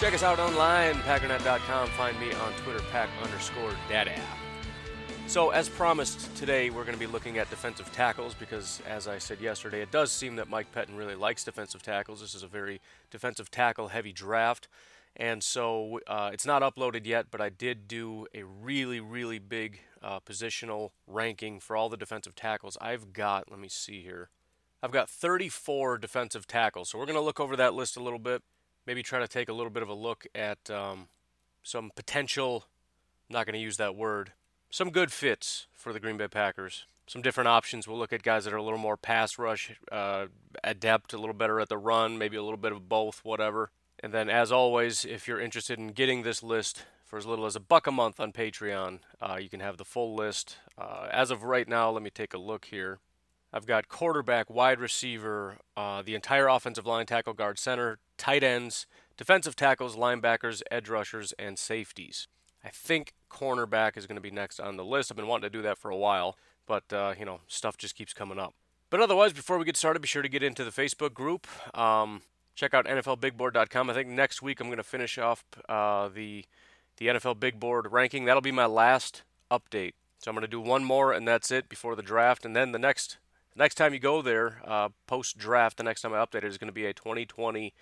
Check us out online, packernet.com. Find me on Twitter, pack underscore data. So, as promised, today we're going to be looking at defensive tackles because, as I said yesterday, it does seem that Mike Pettine really likes defensive tackles. This is a very defensive tackle heavy draft. And so uh, it's not uploaded yet, but I did do a really, really big uh, positional ranking for all the defensive tackles. I've got, let me see here, I've got 34 defensive tackles. So we're going to look over that list a little bit, maybe try to take a little bit of a look at um, some potential, I'm not going to use that word, some good fits for the Green Bay Packers. Some different options. We'll look at guys that are a little more pass rush, uh, adept, a little better at the run, maybe a little bit of both, whatever. And then, as always, if you're interested in getting this list for as little as a buck a month on Patreon, uh, you can have the full list. Uh, as of right now, let me take a look here. I've got quarterback, wide receiver, uh, the entire offensive line, tackle, guard, center, tight ends, defensive tackles, linebackers, edge rushers, and safeties. I think cornerback is going to be next on the list. I've been wanting to do that for a while, but uh, you know, stuff just keeps coming up. But otherwise, before we get started, be sure to get into the Facebook group. Um, check out NFLBigBoard.com. I think next week I'm going to finish off uh, the the NFL Big Board ranking. That'll be my last update. So I'm going to do one more, and that's it before the draft. And then the next next time you go there, uh, post draft, the next time I update it is going to be a 2020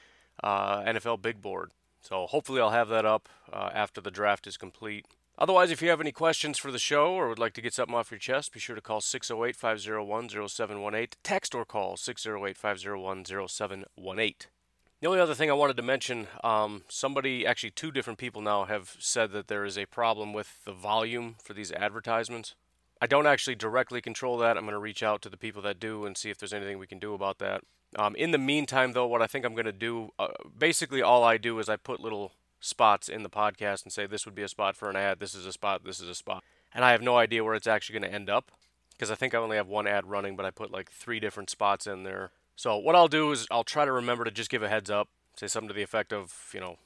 uh, NFL Big Board. So hopefully I'll have that up uh, after the draft is complete. Otherwise, if you have any questions for the show or would like to get something off your chest, be sure to call 608 501 0718. Text or call 608 501 0718. The only other thing I wanted to mention, um, somebody, actually two different people now have said that there is a problem with the volume for these advertisements. I don't actually directly control that. I'm going to reach out to the people that do and see if there's anything we can do about that. Um, in the meantime, though, what I think I'm going to do, uh, basically all I do is I put little spots in the podcast and say this would be a spot for an ad, this is a spot, this is a spot. And I have no idea where it's actually going to end up because I think I only have one ad running, but I put like three different spots in there so what I'll do is I'll try to remember to just give a heads up, say something to the effect of, you know,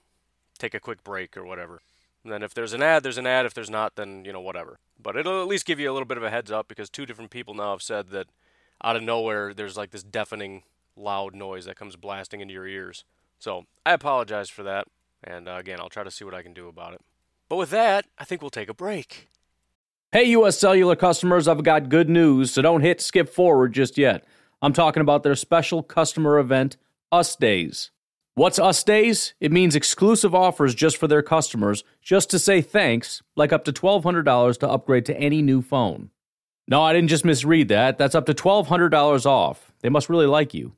take a quick break or whatever. And then if there's an ad, there's an ad. If there's not, then, you know, whatever. But it'll at least give you a little bit of a heads up because two different people now have said that out of nowhere there's like this deafening loud noise that comes blasting into your ears. So I apologize for that. And uh, again, I'll try to see what I can do about it. But with that, I think we'll take a break. Hey, US Cellular customers, I've got good news, so don't hit skip forward just yet. I'm talking about their special customer event, Us Days. What's Us Days? It means exclusive offers just for their customers, just to say thanks, like up to $1,200 to upgrade to any new phone. No, I didn't just misread that. That's up to $1,200 off. They must really like you.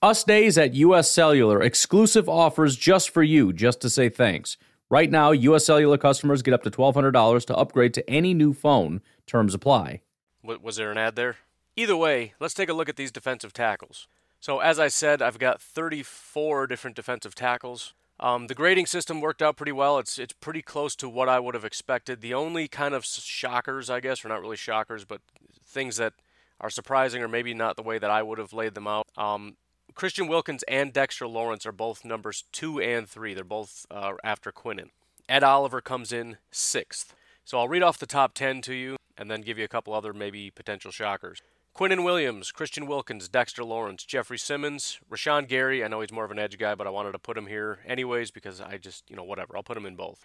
Us Days at US Cellular, exclusive offers just for you, just to say thanks. Right now, US Cellular customers get up to $1,200 to upgrade to any new phone. Terms apply. Was there an ad there? Either way, let's take a look at these defensive tackles. So, as I said, I've got 34 different defensive tackles. Um, the grading system worked out pretty well. It's it's pretty close to what I would have expected. The only kind of shockers, I guess, or not really shockers, but things that are surprising or maybe not the way that I would have laid them out. Um, Christian Wilkins and Dexter Lawrence are both numbers two and three. They're both uh, after Quinnen. Ed Oliver comes in sixth. So I'll read off the top 10 to you and then give you a couple other maybe potential shockers. Quinnen Williams, Christian Wilkins, Dexter Lawrence, Jeffrey Simmons, Rashan Gary. I know he's more of an edge guy, but I wanted to put him here anyways because I just, you know, whatever. I'll put him in both.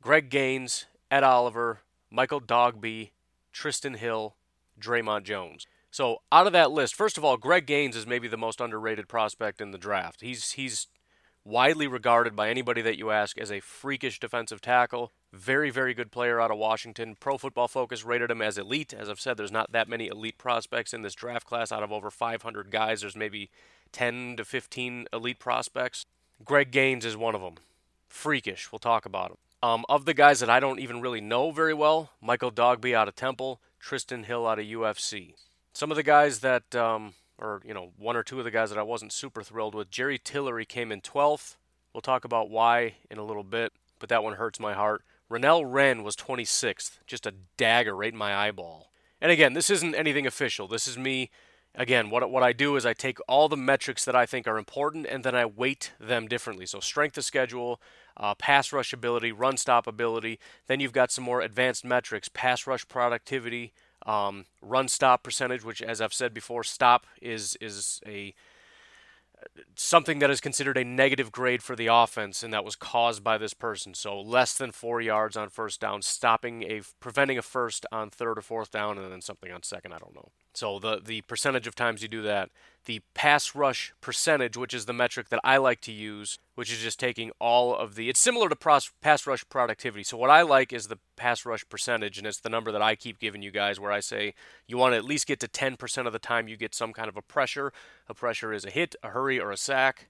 Greg Gaines, Ed Oliver, Michael Dogbe, Trysten Hill, Dre'Mont Jones. So out of that list, first of all, Greg Gaines is maybe the most underrated prospect in the draft. He's he's widely regarded by anybody that you ask as a freakish defensive tackle. Very, very good player out of Washington. Pro Football Focus rated him as elite. As I've said, there's not that many elite prospects in this draft class. Out of over 500 guys, there's maybe 10 to 15 elite prospects. Greg Gaines is one of them. Freakish. We'll talk about him. Um, of the guys that I don't even really know very well, Michael Dogbe out of Temple, Trysten Hill out of UFC. Some of the guys that, um, or you know, one or two of the guys that I wasn't super thrilled with, Jerry Tillery came in 12th. We'll talk about why in a little bit, but that one hurts my heart. Renell Wren was 26th, just a dagger right in my eyeball. And again, this isn't anything official. This is me. Again, what, what I do is I take all the metrics that I think are important and then I weight them differently. So, strength of schedule, uh, pass rush ability, run stop ability. Then you've got some more advanced metrics pass rush productivity, um, run stop percentage, which, as I've said before, stop is, is a something that is considered a negative grade for the offense, and that was caused by this person. So less than four yards on first down, stopping a preventing a first on third or fourth down, and then something on second. I don't know. So the the percentage of times you do that, the pass rush percentage, which is the metric that I like to use, which is just taking all of the. It's similar to pros, pass rush productivity. So what I like is the pass rush percentage, and it's the number that I keep giving you guys, where I say you want to at least get to 10% of the time you get some kind of a pressure. A pressure is a hit, a hurry, or a sack.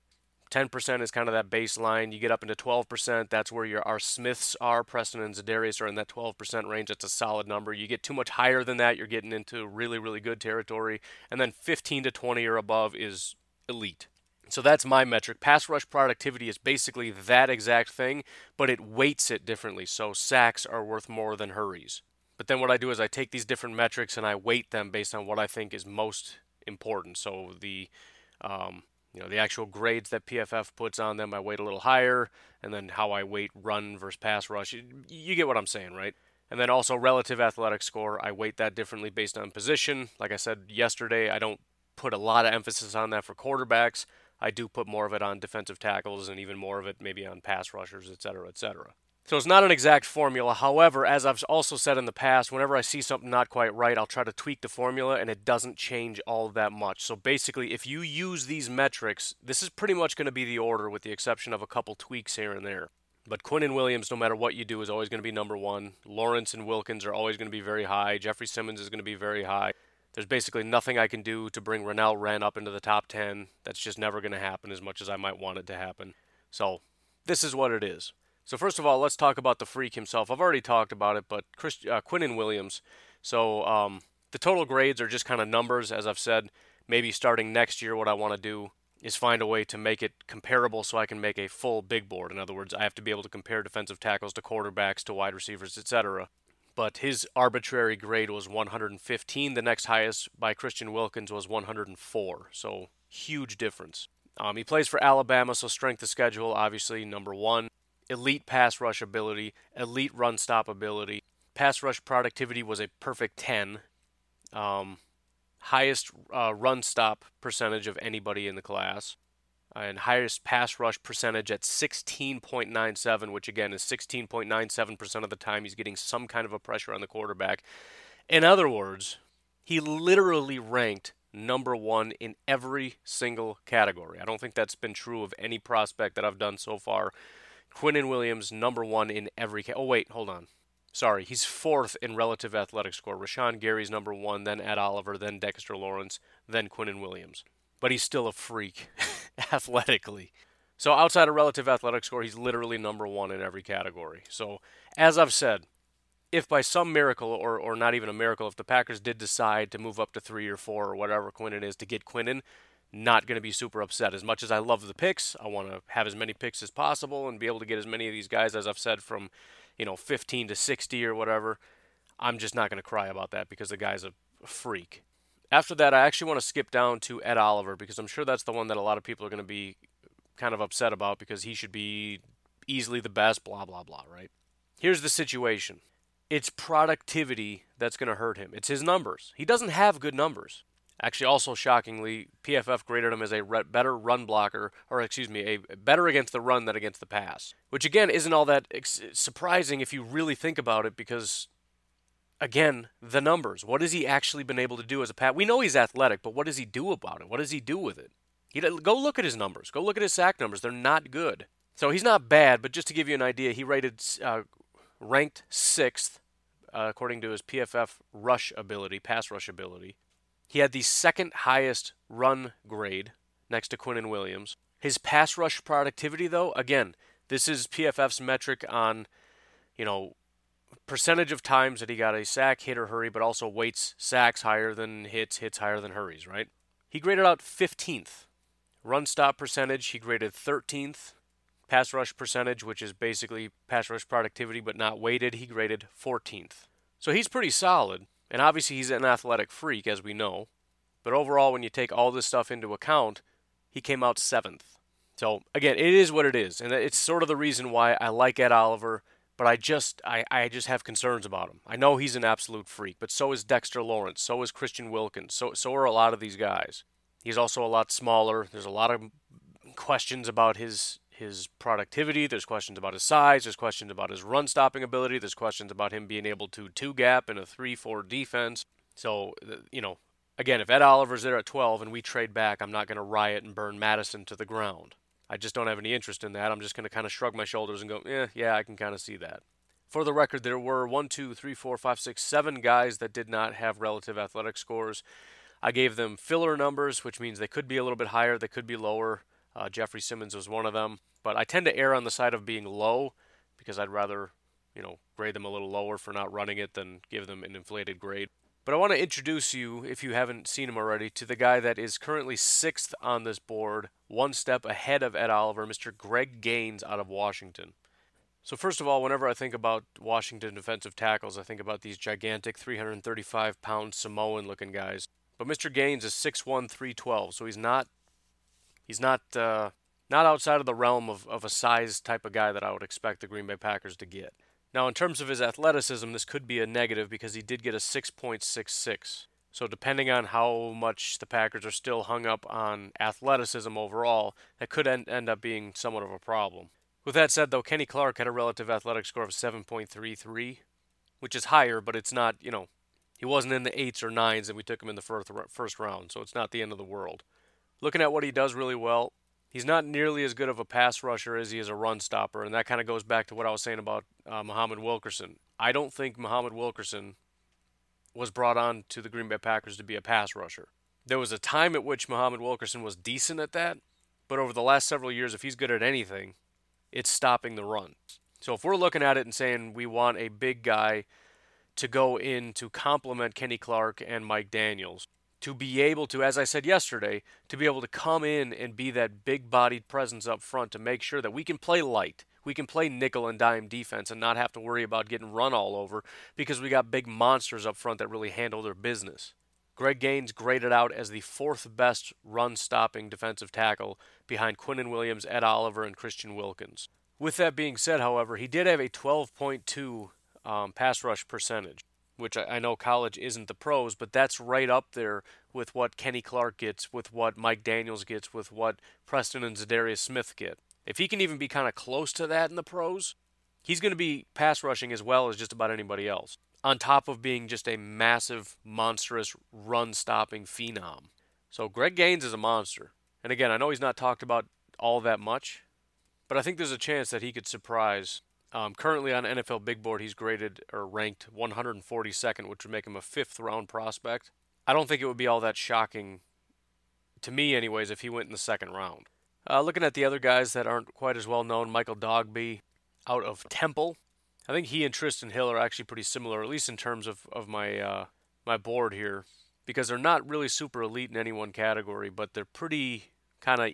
10% is kind of that baseline. You get up into 12%, that's where your our Smiths are. Preston and Za'Darius are in that 12% range. That's a solid number. You get too much higher than that, you're getting into really, really good territory. And then 15 to 20 or above is elite. So that's my metric. Pass rush productivity is basically that exact thing, but it weights it differently. So sacks are worth more than hurries. But then what I do is I take these different metrics and I weight them based on what I think is most important. So the um, you know the actual grades that PFF puts on them, I weight a little higher, and then how I weight run versus pass rush. You, you get what I'm saying, right? And then also relative athletic score, I weight that differently based on position. Like I said yesterday, I don't put a lot of emphasis on that for quarterbacks. I do put more of it on defensive tackles and even more of it maybe on pass rushers, et cetera, et cetera. So it's not an exact formula. However, as I've also said in the past, whenever I see something not quite right, I'll try to tweak the formula and it doesn't change all that much. So basically, if you use these metrics, this is pretty much going to be the order with the exception of a couple tweaks here and there. But Quinnen Williams, no matter what you do, is always going to be number one. Lawrence and Wilkins are always going to be very high. Jeffrey Simmons is going to be very high. There's basically nothing I can do to bring Renell Wren up into the top 10. That's just never going to happen as much as I might want it to happen. So, this is what it is. So first of all, let's talk about the freak himself. I've already talked about it, but Chris, uh, Quinnen Williams. So um, the total grades are just kind of numbers, as I've said. Maybe starting next year, what I want to do is find a way to make it comparable so I can make a full big board. In other words, I have to be able to compare defensive tackles to quarterbacks to wide receivers, etc. But his arbitrary grade was 115. The next highest by Christian Wilkins was 104. So huge difference. Um, he plays for Alabama, so strength of schedule, obviously, number one elite pass rush ability, elite run stop ability. Pass rush productivity was a perfect 10. Um, highest uh, run stop percentage of anybody in the class. And highest pass rush percentage at 16.97, which again is 16.97% of the time he's getting some kind of a pressure on the quarterback. In other words, he literally ranked number one in every single category. I don't think that's been true of any prospect that I've done so far Quinnen Williams, number one in every. Ca- oh, wait, hold on. Sorry, he's fourth in relative athletic score. Rashan Gary's number one, then Ed Oliver, then Dexter Lawrence, then Quinnen Williams. But he's still a freak athletically. So outside of relative athletic score, he's literally number one in every category. So as I've said, if by some miracle, or, or not even a miracle, if the Packers did decide to move up to three or four or whatever Quinnen is to get Quinnen, not going to be super upset. As much as I love the picks, I want to have as many picks as possible and be able to get as many of these guys as I've said from, you know, 15 to 60 or whatever. I'm just not going to cry about that because the guy's a freak. After that, I actually want to skip down to Ed Oliver because I'm sure that's the one that a lot of people are going to be kind of upset about because he should be easily the best, blah, blah, blah, right? Here's the situation it's productivity that's going to hurt him. It's his numbers. He doesn't have good numbers. Actually, also shockingly, PFF graded him as a better run blocker, or excuse me, a better against the run than against the pass. Which again isn't all that ex- surprising if you really think about it, because again, the numbers. What has he actually been able to do as a pass? We know he's athletic, but what does he do about it? What does he do with it? He go look at his numbers. Go look at his sack numbers. They're not good. So he's not bad, but just to give you an idea, he rated uh, ranked sixth uh, according to his PFF rush ability, pass rush ability. He had the second highest run grade next to Quinnen Williams. His pass rush productivity, though, again, this is PFF's metric on, you know, percentage of times that he got a sack, hit, or hurry, but also weights sacks higher than hits, hits higher than hurries, right? He graded out 15th. Run stop percentage, he graded 13th. Pass rush percentage, which is basically pass rush productivity but not weighted, he graded 14th. So he's pretty solid, and obviously he's an athletic freak, as we know. But overall, when you take all this stuff into account, he came out seventh. So again, it is what it is, and it's sort of the reason why I like Ed Oliver, but I just I, I just have concerns about him. I know he's an absolute freak, but so is Dexter Lawrence, so is Christian Wilkins, so so are a lot of these guys. He's also a lot smaller. There's a lot of questions about his his productivity. There's questions about his size. There's questions about his run stopping ability. There's questions about him being able to two gap in a 3 4 defense. So, you know, again, if Ed Oliver's there at 12 and we trade back, I'm not going to riot and burn Madison to the ground. I just don't have any interest in that. I'm just going to kind of shrug my shoulders and go, yeah, yeah, I can kind of see that. For the record, there were one, two, three, four, five, six, seven guys that did not have relative athletic scores. I gave them filler numbers, which means they could be a little bit higher, they could be lower. Uh, Jeffrey Simmons was one of them, but I tend to err on the side of being low because I'd rather, you know, grade them a little lower for not running it than give them an inflated grade. But I want to introduce you, if you haven't seen him already, to the guy that is currently sixth on this board, one step ahead of Ed Oliver, Mr. Greg Gaines out of Washington. So, first of all, whenever I think about Washington defensive tackles, I think about these gigantic 335 pound Samoan looking guys. But Mr. Gaines is 6'1, 312, so he's not He's not uh, not outside of the realm of, of a size type of guy that I would expect the Green Bay Packers to get. Now, in terms of his athleticism, this could be a negative because he did get a 6.66. So, depending on how much the Packers are still hung up on athleticism overall, that could end, end up being somewhat of a problem. With that said, though, Kenny Clark had a relative athletic score of 7.33, which is higher, but it's not, you know, he wasn't in the eights or nines and we took him in the first, first round, so it's not the end of the world looking at what he does really well, he's not nearly as good of a pass rusher as he is a run stopper, and that kind of goes back to what I was saying about uh, Muhammad Wilkerson. I don't think Muhammad Wilkerson was brought on to the Green Bay Packers to be a pass rusher. There was a time at which Muhammad Wilkerson was decent at that, but over the last several years, if he's good at anything, it's stopping the run. So if we're looking at it and saying we want a big guy to go in to complement Kenny Clark and Mike Daniels, to be able to, as I said yesterday, to be able to come in and be that big bodied presence up front to make sure that we can play light. We can play nickel and dime defense and not have to worry about getting run all over because we got big monsters up front that really handle their business. Greg Gaines graded out as the fourth best run stopping defensive tackle behind Quinnen Williams, Ed Oliver, and Christian Wilkins. With that being said, however, he did have a 12.2 um, pass rush percentage which I, I know college isn't the pros, but that's right up there with what Kenny Clark gets, with what Mike Daniels gets, with what Preston and Za'Darius Smith get. If he can even be kind of close to that in the pros, he's going to be pass rushing as well as just about anybody else. On top of being just a massive, monstrous, run stopping phenom. So Greg Gaines is a monster. And again, I know he's not talked about all that much, but I think there's a chance that he could surprise um, currently on NFL Big Board, he's graded or ranked 142nd, which would make him a fifth round prospect. I don't think it would be all that shocking, to me, anyways, if he went in the second round. Uh, looking at the other guys that aren't quite as well known, Michael Dogbe out of Temple. I think he and Trysten Hill are actually pretty similar, at least in terms of, of my uh, my board here, because they're not really super elite in any one category, but they're pretty kind of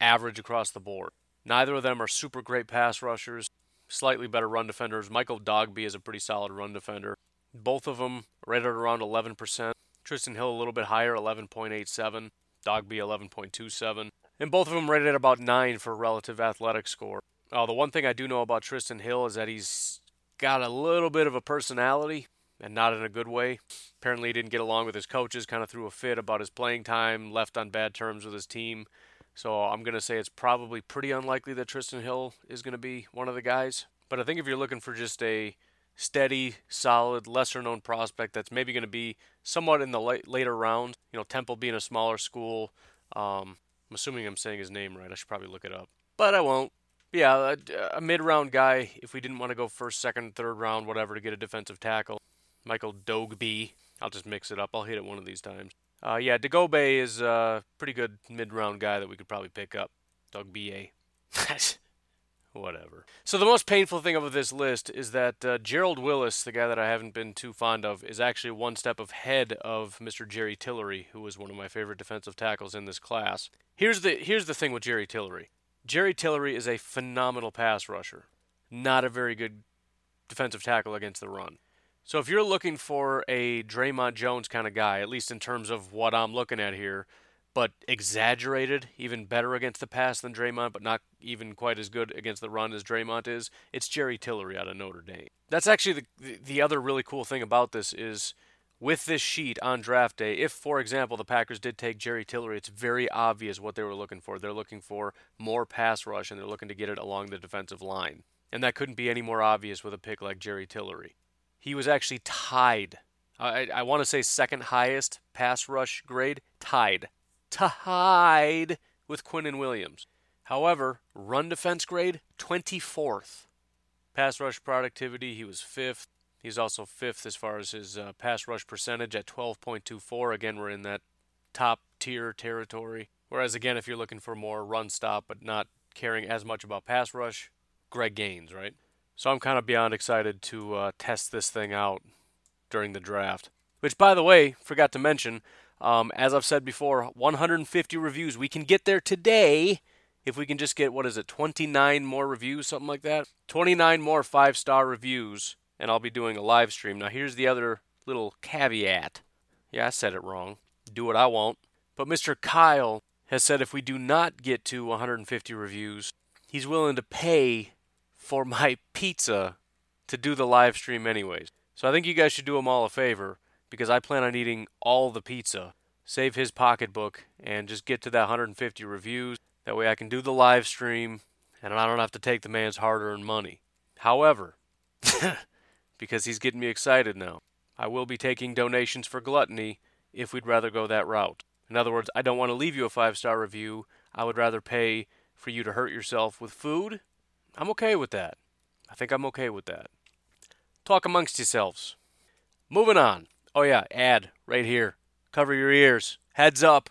average across the board. Neither of them are super great pass rushers slightly better run defenders. Michael Dogbe is a pretty solid run defender. Both of them rated around 11%. Trysten Hill a little bit higher, 11.87. Dogbe 11.27. And both of them rated at about 9 for relative athletic score. Uh, the one thing I do know about Trysten Hill is that he's got a little bit of a personality, and not in a good way. Apparently, he didn't get along with his coaches, kind of threw a fit about his playing time, left on bad terms with his team. So I'm going to say it's probably pretty unlikely that Trysten Hill is going to be one of the guys. But I think if you're looking for just a steady, solid, lesser known prospect that's maybe going to be somewhat in the late, later rounds, you know, Temple being a smaller school, um, I'm assuming I'm saying his name right. I should probably look it up. But I won't yeah, a, a mid round guy, if we didn't want to go first, second, third round, whatever, to get a defensive tackle. Michael Dogbe. I'll just mix it up. I'll hit it one of these times. Uh, yeah, Dagobe is a pretty good mid round guy that we could probably pick up. Doug B.A. Whatever. So the most painful thing of this list is that uh, Gerald Willis, the guy that I haven't been too fond of, is actually one step ahead of Mr. Jerry Tillery, who was one of my favorite defensive tackles in this class. Here's the here's the thing with Jerry Tillery. Jerry Tillery is a phenomenal pass rusher, not a very good defensive tackle against the run. So if you're looking for a Dre'Mont Jones kind of guy, at least in terms of what I'm looking at here, but exaggerated, even better against the pass than Dre'Mont, but not even quite as good against the run as Dre'Mont is, it's Jerry Tillery out of Notre Dame. That's actually the the other really cool thing about this is with this sheet on draft day, if, for example, the Packers did take Jerry Tillery, it's very obvious what they were looking for. They're looking for more pass rush, and they're looking to get it along the defensive line. And that couldn't be any more obvious with a pick like Jerry Tillery. He was actually tied. I, I want to say second highest pass rush grade, tied. Tied with Quinnen Williams. However, run defense grade, 24th. Pass rush productivity, he was fifth. He's also fifth as far as his uh, pass rush percentage at 12.24. Again, we're in that top tier territory. Whereas, again, if you're looking for more run stop but not caring as much about pass rush, Greg Gaines, right? So I'm kind of beyond excited to uh, test this thing out during the draft. Which, by the way, forgot to mention, um, as I've said before, 150 reviews. We can get there today if we can just get, what is it, 29 more reviews, something like that? 29 more five star reviews and I'll be doing a live stream. Now, here's the other little caveat. Yeah, I said it wrong. Do what I want. But Mr. Kyle has said if we do not get to 150 reviews, he's willing to pay for my pizza to do the live stream anyways. So I think you guys should do him all a favor because I plan on eating all the pizza, save his pocketbook, and just get to that 150 reviews. That way I can do the live stream and I don't have to take the man's hard earned money. However, because he's getting me excited now. I will be taking donations for gluttony if we'd rather go that route. In other words, I don't want to leave you a five star review. I would rather pay for you to hurt yourself with food. I'm okay with that. I think I'm okay with that. Talk amongst yourselves. Moving on. Oh, yeah, ad right here. Cover your ears. Heads up.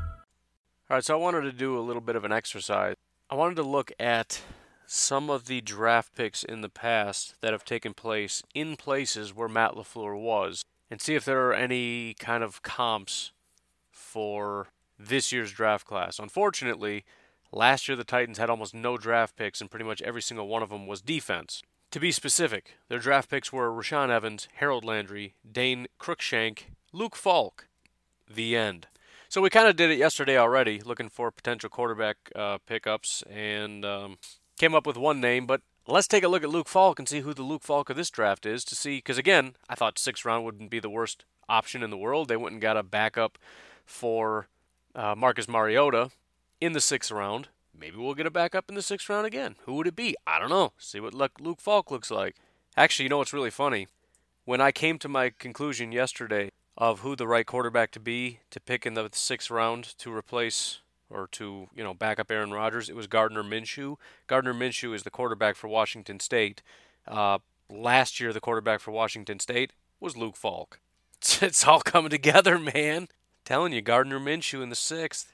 All right, so I wanted to do a little bit of an exercise. I wanted to look at some of the draft picks in the past that have taken place in places where Matt LaFleur was and see if there are any kind of comps for this year's draft class. Unfortunately, last year the Titans had almost no draft picks, and pretty much every single one of them was defense. To be specific, their draft picks were Rashaan Evans, Harold Landry, Dane Cruikshank, Luke Falk. The end. So we kind of did it yesterday already, looking for potential quarterback uh, pickups, and um, came up with one name. But let's take a look at Luke Falk and see who the Luke Falk of this draft is to see. Because again, I thought sixth round wouldn't be the worst option in the world. They went and got a backup for uh, Marcus Mariota in the sixth round. Maybe we'll get a backup in the sixth round again. Who would it be? I don't know. See what Luke Falk looks like. Actually, you know what's really funny? When I came to my conclusion yesterday of who the right quarterback to be to pick in the sixth round to replace or to you know back up Aaron Rodgers. It was Gardner Minshew. Gardner Minshew is the quarterback for Washington State. Uh, last year, the quarterback for Washington State was Luke Falk. It's, it's all coming together, man. telling you, Gardner Minshew in the sixth.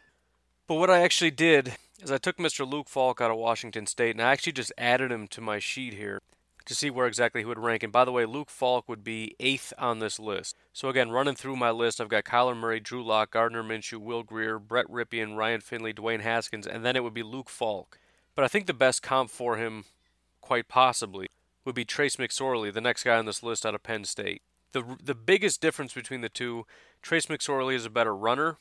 But what I actually did is I took Mr. Luke Falk out of Washington State and I actually just added him to my sheet here to see where exactly he would rank. And by the way, Luke Falk would be eighth on this list. So again, running through my list, I've got Kyler Murray, Drew Lock, Gardner Minshew, Will Grier, Brett Rypien, Ryan Finley, Dwayne Haskins, and then it would be Luke Falk. But I think the best comp for him, quite possibly, would be Trace McSorley, the next guy on this list out of Penn State. The, the biggest difference between the two, Trace McSorley is a better runner.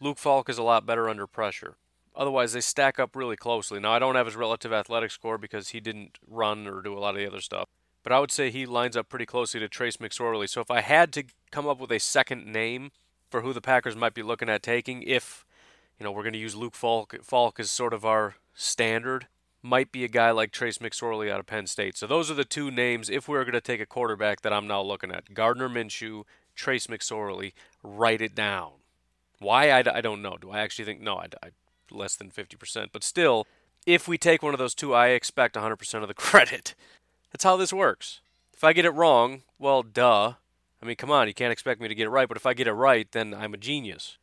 Luke Falk is a lot better under pressure. Otherwise, they stack up really closely. Now, I don't have his relative athletic score because he didn't run or do a lot of the other stuff. But I would say he lines up pretty closely to Trace McSorley. So if I had to come up with a second name for who the Packers might be looking at taking, if you know we're going to use Luke Falk, Falk as sort of our standard, might be a guy like Trace McSorley out of Penn State. So those are the two names if we're going to take a quarterback that I'm now looking at: Gardner Minshew, Trace McSorley. Write it down. Why I, I don't know. Do I actually think no? I, I less than 50%. But still, if we take one of those two, I expect 100% of the credit. That's how this works. If I get it wrong, well, duh. I mean, come on, you can't expect me to get it right, but if I get it right, then I'm a genius.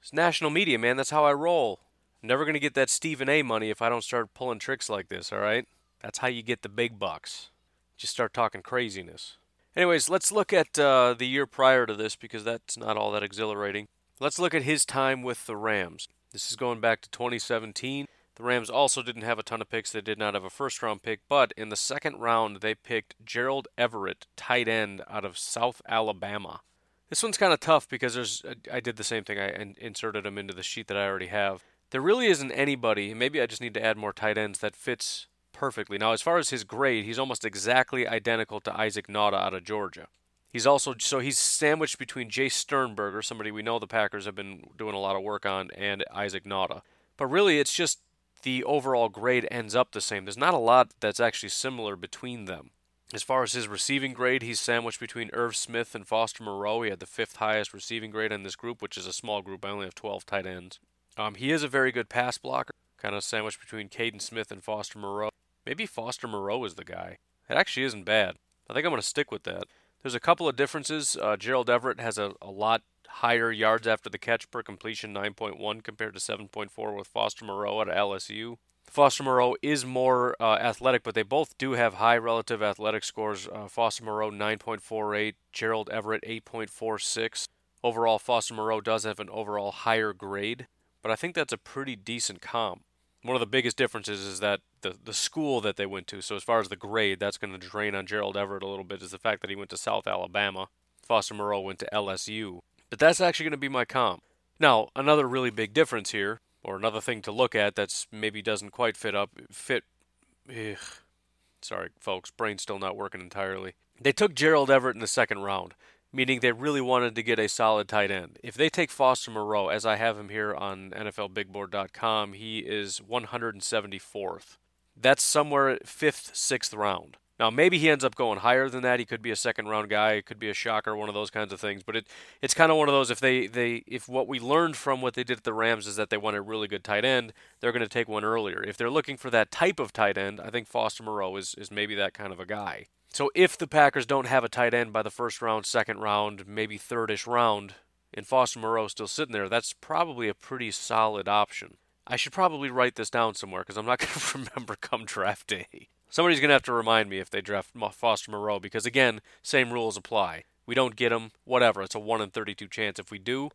It's national media, man. That's how I roll. I'm never going to get that Stephen A money if I don't start pulling tricks like this, all right? That's how you get the big bucks. Just start talking craziness. Anyways, let's look at uh, the year prior to this because that's not all that exhilarating. Let's look at his time with the Rams. This is going back to 2017. The Rams also didn't have a ton of picks. They did not have a first round pick, but in the second round, they picked Gerald Everett, tight end out of South Alabama. This one's kind of tough because there's uh, I did the same thing. I inserted him into the sheet that I already have. There really isn't anybody, maybe I just need to add more tight ends that fits perfectly. Now, as far as his grade, he's almost exactly identical to Isaac Nauta out of Georgia. He's also so he's sandwiched between Jace Sternberger, somebody we know the Packers have been doing a lot of work on, and Isaac Nauta. But really, it's just the overall grade ends up the same. There's not a lot that's actually similar between them. As far as his receiving grade, he's sandwiched between Irv Smith and Foster Moreau. He had the fifth highest receiving grade in this group, which is a small group. I only have 12 tight ends. Um, he is a very good pass blocker, kind of sandwiched between Kaden Smith and Foster Moreau. Maybe Foster Moreau is the guy. It actually isn't bad. I think I'm going to stick with that. There's a couple of differences. Uh, Gerald Everett has a, a lot higher yards after the catch per completion, 9.1 compared to 7.4 with Foster Moreau at LSU. Foster Moreau is more uh, athletic, but they both do have high relative athletic scores. Uh, Foster Moreau 9.48, Gerald Everett 8.46. Overall, Foster Moreau does have an overall higher grade, but I think that's a pretty decent comp one of the biggest differences is that the the school that they went to. So as far as the grade, that's going to drain on Gerald Everett a little bit. Is the fact that he went to South Alabama, Foster Moreau went to LSU. But that's actually going to be my comp. Now another really big difference here, or another thing to look at that's maybe doesn't quite fit up fit. Ugh. Sorry, folks, brain's still not working entirely. They took Gerald Everett in the second round meaning they really wanted to get a solid tight end. If they take Foster Moreau, as I have him here on NFLBigBoard.com, he is 174th. That's somewhere fifth, sixth round. Now maybe he ends up going higher than that. He could be a second round guy. It could be a shocker, one of those kinds of things. But it it's kind of one of those if they, they if what we learned from what they did at the Rams is that they want a really good tight end, they're going to take one earlier. If they're looking for that type of tight end, I think Foster Moreau is is maybe that kind of a guy. So if the Packers don't have a tight end by the first round, second round, maybe thirdish round, and Foster Moreau still sitting there, that's probably a pretty solid option. I should probably write this down somewhere because I'm not going to remember come draft day. Somebody's going to have to remind me if they draft Foster Moreau because, again, same rules apply. We don't get him, whatever. It's a 1 in 32 chance. If we do,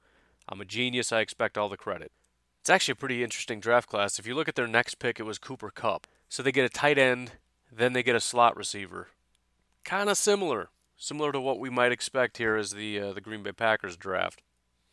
I'm a genius. I expect all the credit. It's actually a pretty interesting draft class. If you look at their next pick, it was Cooper Kupp. So they get a tight end, then they get a slot receiver kind of similar, similar to what we might expect here as the uh, the Green Bay Packers draft.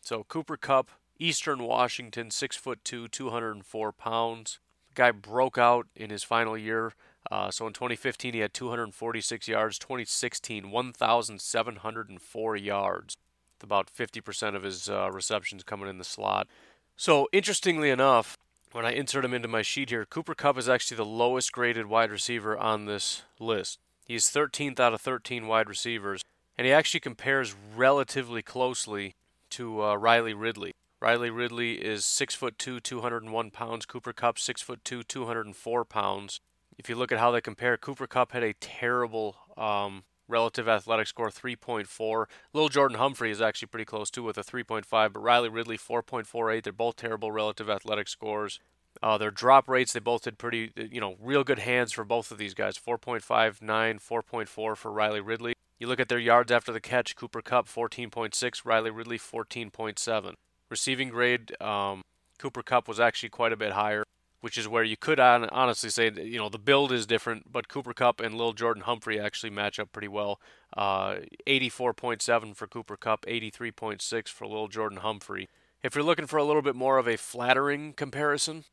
So Cooper Kupp, Eastern Washington, six foot two, 204 pounds. Guy broke out in his final year. Uh, so in 2015 he had 246 yards. 2016 1,704 yards. With about 50% of his uh, receptions coming in the slot. So interestingly enough, when I insert him into my sheet here, Cooper Kupp is actually the lowest graded wide receiver on this list. He's 13th out of 13 wide receivers, and he actually compares relatively closely to uh, Riley Ridley. Riley Ridley is six foot two, 201 pounds. Cooper Kupp, six foot two, 204 pounds. If you look at how they compare, Cooper Kupp had a terrible um, relative athletic score, 3.4. Little Jordan Humphrey is actually pretty close too with a 3.5, but Riley Ridley 4.48. They're both terrible relative athletic scores. Uh, their drop rates, they both did pretty, you know, real good hands for both of these guys 4.59, 4.4 for Riley Ridley. You look at their yards after the catch Cooper Kupp 14.6, Riley Ridley 14.7. Receiving grade, um, Cooper Kupp was actually quite a bit higher, which is where you could honestly say, you know, the build is different, but Cooper Kupp and Lil Jordan Humphrey actually match up pretty well. Uh, 84.7 for Cooper Kupp, 83.6 for Lil Jordan Humphrey. If you're looking for a little bit more of a flattering comparison,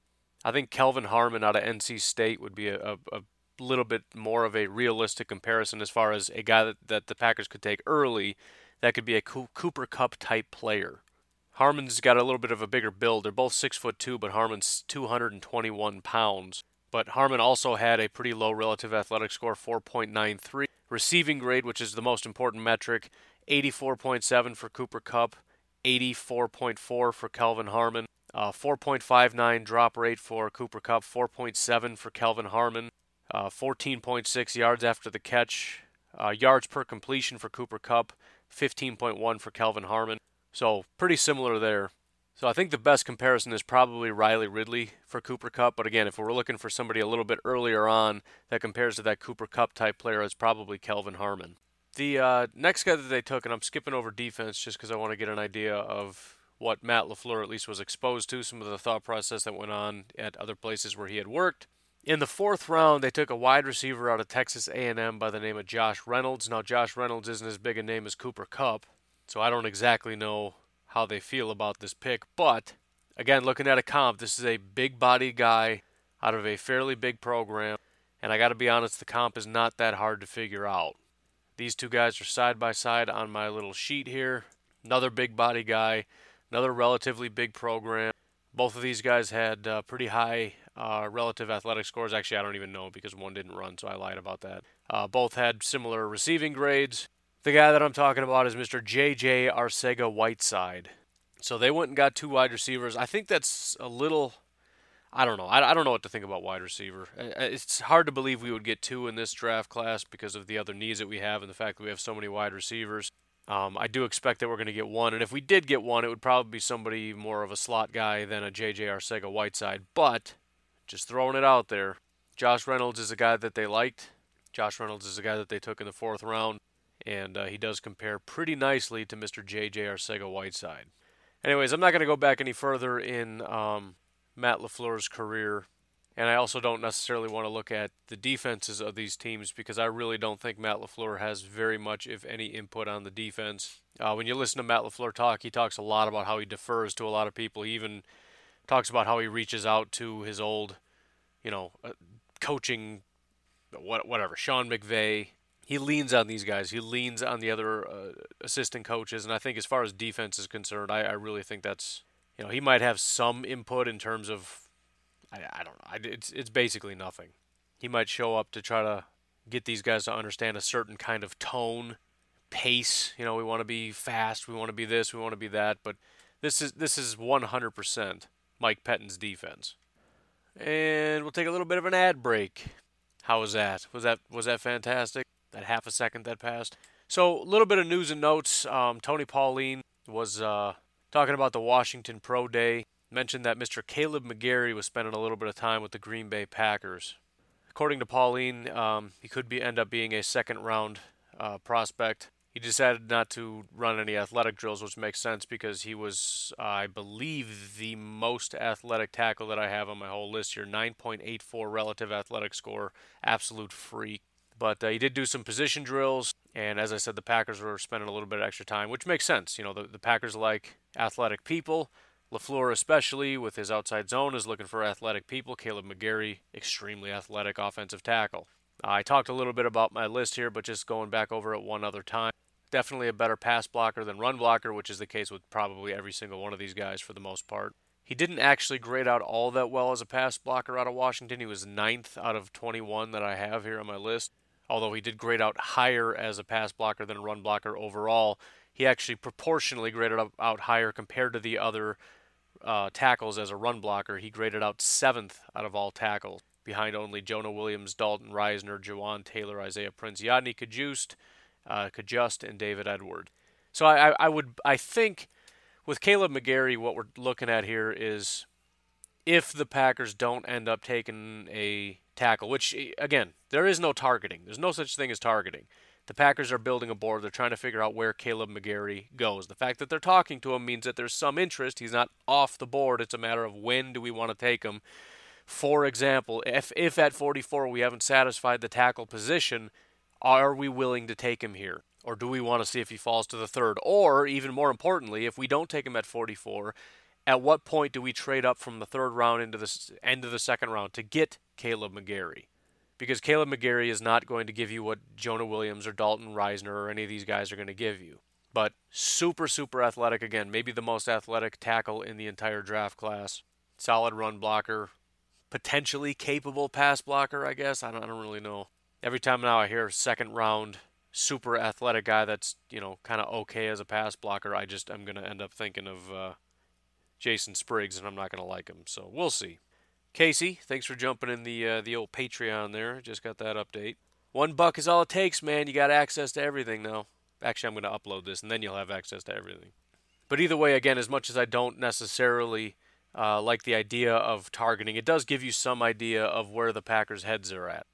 I think Kelvin Harmon out of NC State would be a, a, a little bit more of a realistic comparison as far as a guy that, that the Packers could take early that could be a Cooper Kupp type player. Harmon's got a little bit of a bigger build. They're both six foot two, but Harmon's 221 pounds. But Harmon also had a pretty low relative athletic score, 4.93. Receiving grade, which is the most important metric, 84.7 for Cooper Kupp, 84.4 for Kelvin Harmon. Uh, 4.59 drop rate for Cooper Kupp, 4.7 for Kelvin Harmon, uh, 14.6 yards after the catch, uh, yards per completion for Cooper Kupp, 15.1 for Kelvin Harmon. So pretty similar there. So I think the best comparison is probably Riley Ridley for Cooper Kupp. But again, if we're looking for somebody a little bit earlier on that compares to that Cooper Kupp type player, it's probably Kelvin Harmon. The uh, next guy that they took, and I'm skipping over defense just because I want to get an idea of what Matt LaFleur at least was exposed to, some of the thought process that went on at other places where he had worked. In the fourth round, they took a wide receiver out of Texas A&M by the name of Josh Reynolds. Now, Josh Reynolds isn't as big a name as Cooper Kupp, so I don't exactly know how they feel about this pick. But again, looking at a comp, this is a big body guy out of a fairly big program, and I got to be honest, the comp is not that hard to figure out. These two guys are side by side on my little sheet here. Another big body guy, another relatively big program. Both of these guys had uh, pretty high uh, relative athletic scores. Actually, I don't even know because one didn't run, so I lied about that. Uh, both had similar receiving grades. The guy that I'm talking about is Mr. J.J. Arcega Whiteside. So they went and got two wide receivers. I think that's a little. I don't know. I, I don't know what to think about wide receiver. It's hard to believe we would get two in this draft class because of the other needs that we have and the fact that we have so many wide receivers. Um, I do expect that we're going to get one, and if we did get one, it would probably be somebody more of a slot guy than a J.J. Arcega Whiteside. But just throwing it out there, Josh Reynolds is a guy that they liked. Josh Reynolds is a guy that they took in the fourth round, and uh, he does compare pretty nicely to Mr. J.J. Arcega Whiteside. Anyways, I'm not going to go back any further in um, Matt LaFleur's career, and I also don't necessarily want to look at the defenses of these teams because I really don't think Matt LaFleur has very much, if any, input on the defense. Uh, when you listen to Matt LaFleur talk, he talks a lot about how he defers to a lot of people. He even talks about how he reaches out to his old, you know, uh, coaching, what whatever, Sean McVay. He leans on these guys. He leans on the other uh, assistant coaches, and I think as far as defense is concerned, I, I really think that's, you know, he might have some input in terms of, I, I don't know, I, it's it's basically nothing. He might show up to try to get these guys to understand a certain kind of tone, pace. You know, we want to be fast, we want to be this, we want to be that, but this is this is 100% Mike Pettine's defense. And we'll take a little bit of an ad break. How was that? Was that was that fantastic? That half a second that passed. So a little bit of news and notes. Um, Tony Pauline was uh, talking about the Washington Pro Day. Mentioned that Mr. Caleb McGary was spending a little bit of time with the Green Bay Packers. According to Pauline, um, he could be end up being a second round uh, prospect. He decided not to run any athletic drills, which makes sense because he was, uh, I believe, the most athletic tackle that I have on my whole list here 9.84 relative athletic score, absolute freak. But uh, he did do some position drills, and as I said, the Packers were spending a little bit of extra time, which makes sense. You know, the, the Packers like athletic people. LaFleur, especially with his outside zone, is looking for athletic people. Caleb McGary, extremely athletic offensive tackle. I talked a little bit about my list here, but just going back over it one other time definitely a better pass blocker than run blocker, which is the case with probably every single one of these guys for the most part. He didn't actually grade out all that well as a pass blocker out of Washington. He was ninth out of 21 that I have here on my list. Although he did grade out higher as a pass blocker than a run blocker overall, he actually proportionally graded out higher compared to the other uh, tackles as a run blocker. He graded out seventh out of all tackles, behind only Jonah Williams, Dalton Risner, Jawaan Taylor, Isaiah Prince, Yodny Kajust, uh, Cajuste, and David Edward. So I, I would I think with Caleb McGary, what we're looking at here is if the Packers don't end up taking a tackle, which again there is no targeting. There's no such thing as targeting. The Packers are building a board. They're trying to figure out where Caleb McGary goes. The fact that they're talking to him means that there's some interest. He's not off the board. It's a matter of when do we want to take him. For example, if if at 44 we haven't satisfied the tackle position, are we willing to take him here? Or do we want to see if he falls to the third? Or, even more importantly, if we don't take him at 44 At what point do we trade up from the third round into the end of the second round to get Caleb McGary? Because Caleb McGary is not going to give you what Jonah Williams or Dalton Risner or any of these guys are going to give you. But super, super athletic again. Maybe the most athletic tackle in the entire draft class. Solid run blocker. Potentially capable pass blocker, I guess. I don't, I don't really know. Every time now I hear second round super athletic guy that's you know kind of okay as a pass blocker, I just I'm gonna end up thinking of uh, Jason Spriggs, and I'm not gonna like him. So we'll see. Casey, thanks for jumping in the uh, the old Patreon there. Just got that update. One buck is all it takes, man. You got access to everything now. Actually, I'm gonna upload this, and then you'll have access to everything. But either way, again, as much as I don't necessarily uh, like the idea of targeting, it does give you some idea of where the Packers' heads are at.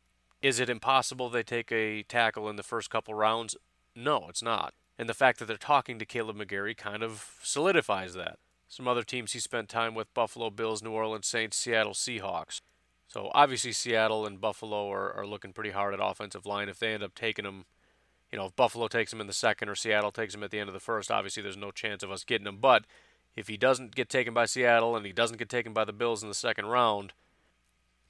Is it impossible they take a tackle in the first couple rounds? No, it's not. And the fact that they're talking to Kaleb McGary kind of solidifies that. Some other teams he spent time with Buffalo Bills, New Orleans Saints, Seattle Seahawks. So obviously Seattle and Buffalo are, are looking pretty hard at offensive line. If they end up taking him, you know, if Buffalo takes him in the second or Seattle takes him at the end of the first, obviously there's no chance of us getting him. But if he doesn't get taken by Seattle and he doesn't get taken by the Bills in the second round,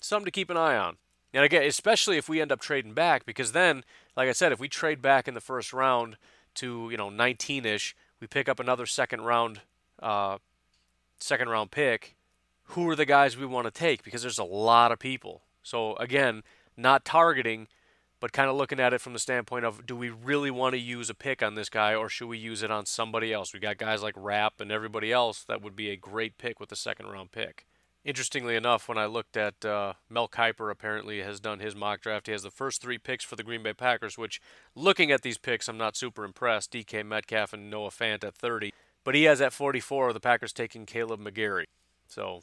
something to keep an eye on. And again, especially if we end up trading back, because then, like I said, if we trade back in the first round to you know 19ish, we pick up another second round, uh, second round pick. Who are the guys we want to take? Because there's a lot of people. So again, not targeting, but kind of looking at it from the standpoint of do we really want to use a pick on this guy or should we use it on somebody else? We got guys like Rapp and everybody else that would be a great pick with a second round pick. Interestingly enough, when I looked at uh, Mel Kiper, apparently has done his mock draft. He has the first three picks for the Green Bay Packers, which, looking at these picks, I'm not super impressed. DK Metcalf and Noah Fant at 30, but he has at 44 the Packers taking Kaleb McGary. So,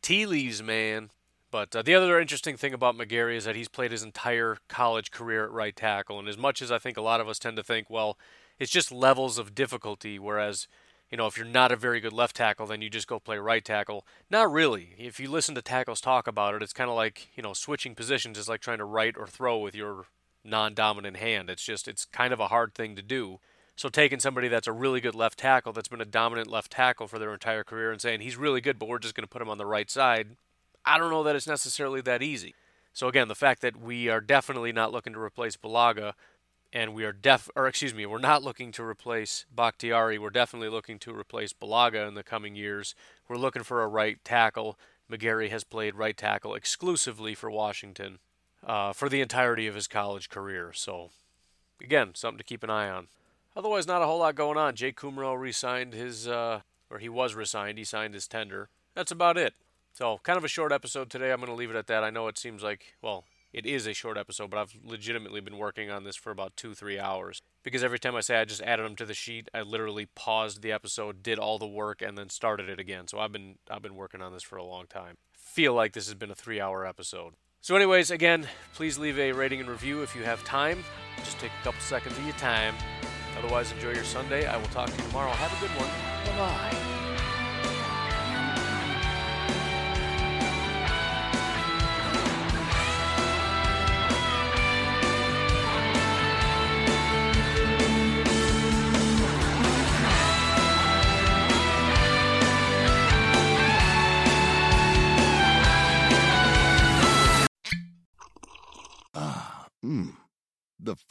tea leaves, man. But uh, the other interesting thing about McGary is that he's played his entire college career at right tackle, and as much as I think a lot of us tend to think, well, it's just levels of difficulty, whereas you know, if you're not a very good left tackle, then you just go play right tackle. Not really. If you listen to tackles talk about it, it's kind of like, you know, switching positions is like trying to write or throw with your non dominant hand. It's just, it's kind of a hard thing to do. So taking somebody that's a really good left tackle, that's been a dominant left tackle for their entire career, and saying he's really good, but we're just going to put him on the right side, I don't know that it's necessarily that easy. So again, the fact that we are definitely not looking to replace Bulaga and we are def or excuse me, we're not looking to replace Bakhtiari. We're definitely looking to replace Bulaga in the coming years. We're looking for a right tackle. McGary has played right tackle exclusively for Washington uh, for the entirety of his college career. So, again, something to keep an eye on. Otherwise, not a whole lot going on. Jake Kumerow re-signed his, uh, or he was re-signed. He signed his tender. That's about it. So, kind of a short episode today. I'm going to leave it at that. I know it seems like, well, it is a short episode, but I've legitimately been working on this for about two, three hours. Because every time I say I just added them to the sheet, I literally paused the episode, did all the work, and then started it again. So I've been I've been working on this for a long time. Feel like this has been a three-hour episode. So, anyways, again, please leave a rating and review if you have time. Just take a couple seconds of your time. Otherwise, enjoy your Sunday. I will talk to you tomorrow. Have a good one. Bye